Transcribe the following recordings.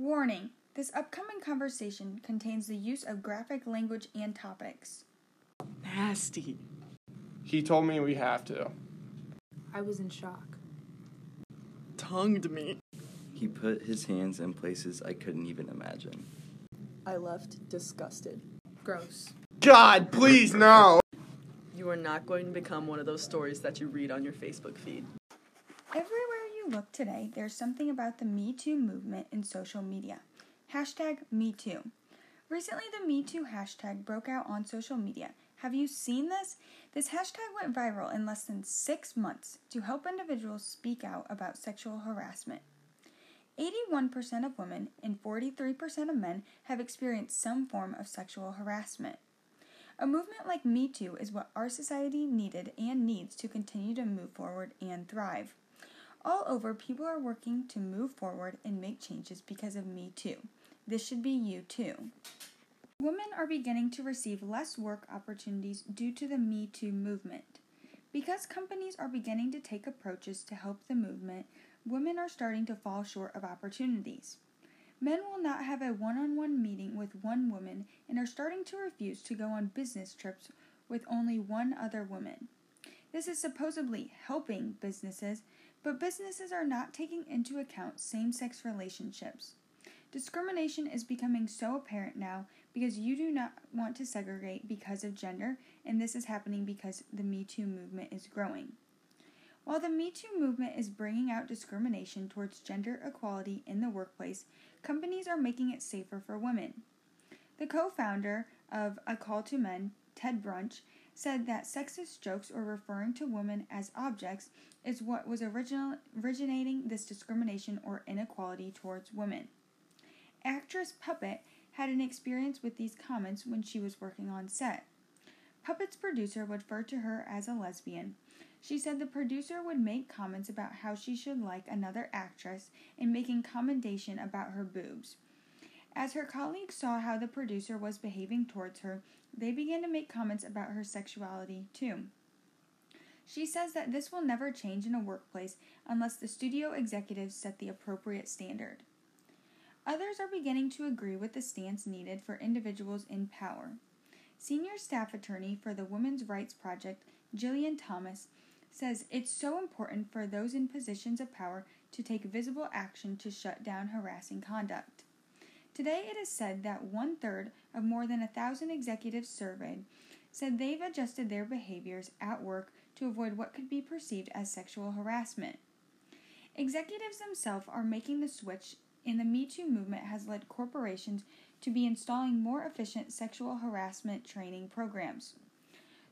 Warning this upcoming conversation contains the use of graphic language and topics. Nasty. He told me we have to. I was in shock. Tongued me. He put his hands in places I couldn't even imagine. I left disgusted. Gross. God, please, no! You are not going to become one of those stories that you read on your Facebook feed. Everywhere you look today, there's something about the Me Too movement in social media. Hashtag Me Too. Recently, the Me Too hashtag broke out on social media. Have you seen this? This hashtag went viral in less than six months to help individuals speak out about sexual harassment. 81% of women and 43% of men have experienced some form of sexual harassment. A movement like Me Too is what our society needed and needs to continue to move forward and thrive. All over, people are working to move forward and make changes because of Me Too. This should be you too. Women are beginning to receive less work opportunities due to the Me Too movement. Because companies are beginning to take approaches to help the movement, women are starting to fall short of opportunities. Men will not have a one on one meeting with one woman and are starting to refuse to go on business trips with only one other woman. This is supposedly helping businesses, but businesses are not taking into account same sex relationships. Discrimination is becoming so apparent now because you do not want to segregate because of gender, and this is happening because the Me Too movement is growing. While the Me Too movement is bringing out discrimination towards gender equality in the workplace, companies are making it safer for women. The co founder of A Call to Men, Ted Bunch, said that sexist jokes or referring to women as objects is what was original, originating this discrimination or inequality towards women. Actress Puppet had an experience with these comments when she was working on set. Puppet's producer would refer to her as a lesbian. She said the producer would make comments about how she should like another actress and making commendation about her boobs. As her colleagues saw how the producer was behaving towards her, they began to make comments about her sexuality too. She says that this will never change in a workplace unless the studio executives set the appropriate standard. Others are beginning to agree with the stance needed for individuals in power. Senior staff attorney for the Women's Rights Project, Gillian Thomas, says it's so important for those in positions of power to take visible action to shut down harassing conduct. Today, it is said that one third of more than a thousand executives surveyed said they've adjusted their behaviors at work to avoid what could be perceived as sexual harassment. Executives themselves are making the switch and the Me Too movement has led corporations to be installing more efficient sexual harassment training programs.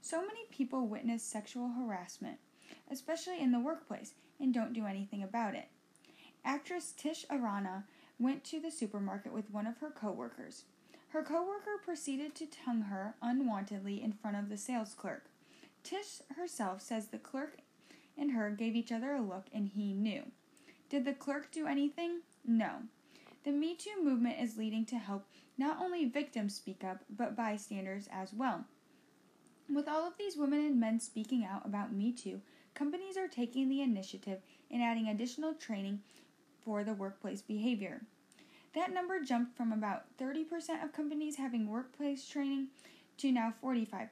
So many people witness sexual harassment, especially in the workplace, and don't do anything about it. Actress Tish Arana went to the supermarket with one of her coworkers. Her coworker proceeded to tongue her unwantedly in front of the sales clerk. Tish herself says the clerk and her gave each other a look and he knew. Did the clerk do anything? No. The Me Too movement is leading to help not only victims speak up, but bystanders as well. With all of these women and men speaking out about Me Too, companies are taking the initiative and adding additional training for the workplace behavior. That number jumped from about 30% of companies having workplace training to now 45%.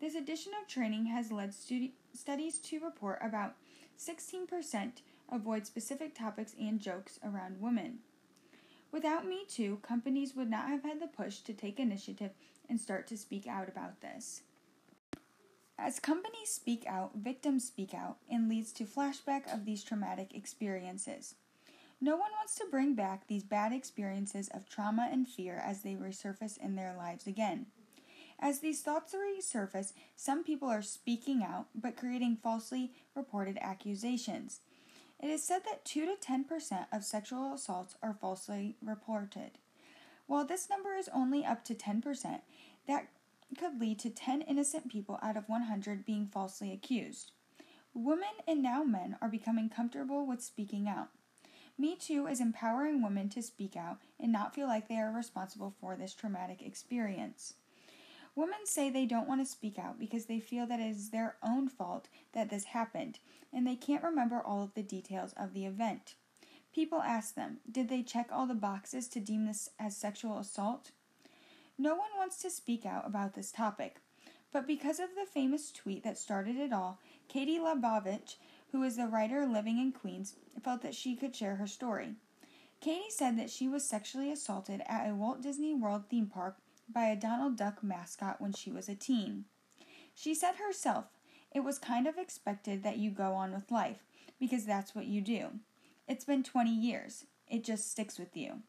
This addition of training has led studi- studies to report about 16% avoid specific topics and jokes around women. Without Me Too, companies would not have had the push to take initiative and start to speak out about this. As companies speak out, victims speak out, and leads to flashback of these traumatic experiences. No one wants to bring back these bad experiences of trauma and fear as they resurface in their lives again. As these thoughts resurface, some people are speaking out but creating falsely reported accusations. It is said that 2 to 10% of sexual assaults are falsely reported. While this number is only up to 10%, that could lead to 10 innocent people out of 100 being falsely accused. Women and now men are becoming comfortable with speaking out. Me Too is empowering women to speak out and not feel like they are responsible for this traumatic experience. Women say they don't want to speak out because they feel that it is their own fault that this happened and they can't remember all of the details of the event. People ask them, did they check all the boxes to deem this as sexual assault? No one wants to speak out about this topic, but because of the famous tweet that started it all, Katie Labovich, who is the writer living in Queens, felt that she could share her story. Katie said that she was sexually assaulted at a Walt Disney World theme park by a Donald Duck mascot when she was a teen. She said herself, It was kind of expected that you go on with life, because that's what you do. It's been 20 years. It just sticks with you.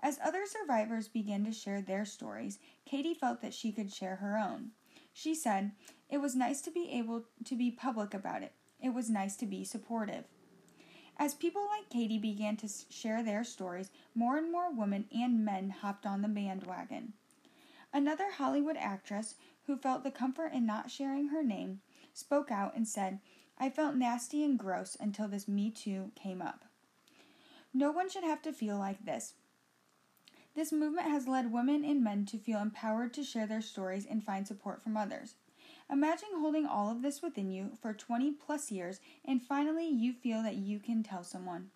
As other survivors began to share their stories, Katie felt that she could share her own. She said, It was nice to be able to be public about it. It was nice to be supportive. As people like Katie began to share their stories, more and more women and men hopped on the bandwagon. Another Hollywood actress, who felt the comfort in not sharing her name, spoke out and said, I felt nasty and gross until this Me Too came up. No one should have to feel like this. This movement has led women and men to feel empowered to share their stories and find support from others. Imagine holding all of this within you for 20 plus years and finally you feel that you can tell someone.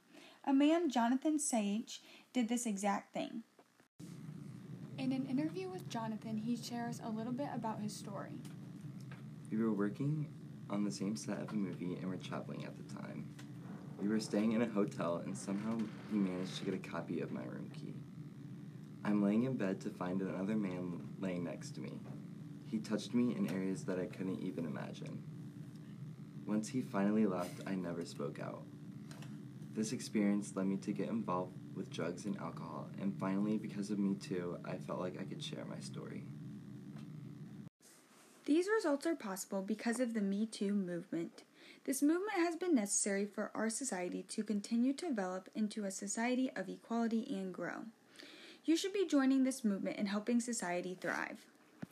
A man, Jonathan Sage, did this exact thing. In an interview with Jonathan, he shares a little bit about his story. We were working on the same set of a movie and were traveling at the time. We were staying in a hotel and somehow he managed to get a copy of my room key. I'm laying in bed to find another man laying next to me. He touched me in areas that I couldn't even imagine. Once he finally left, I never spoke out. This experience led me to get involved with drugs and alcohol, and finally, because of Me Too, I felt like I could share my story. These results are possible because of the Me Too movement. This movement has been necessary for our society to continue to develop into a society of equality and grow. You should be joining this movement and helping society thrive.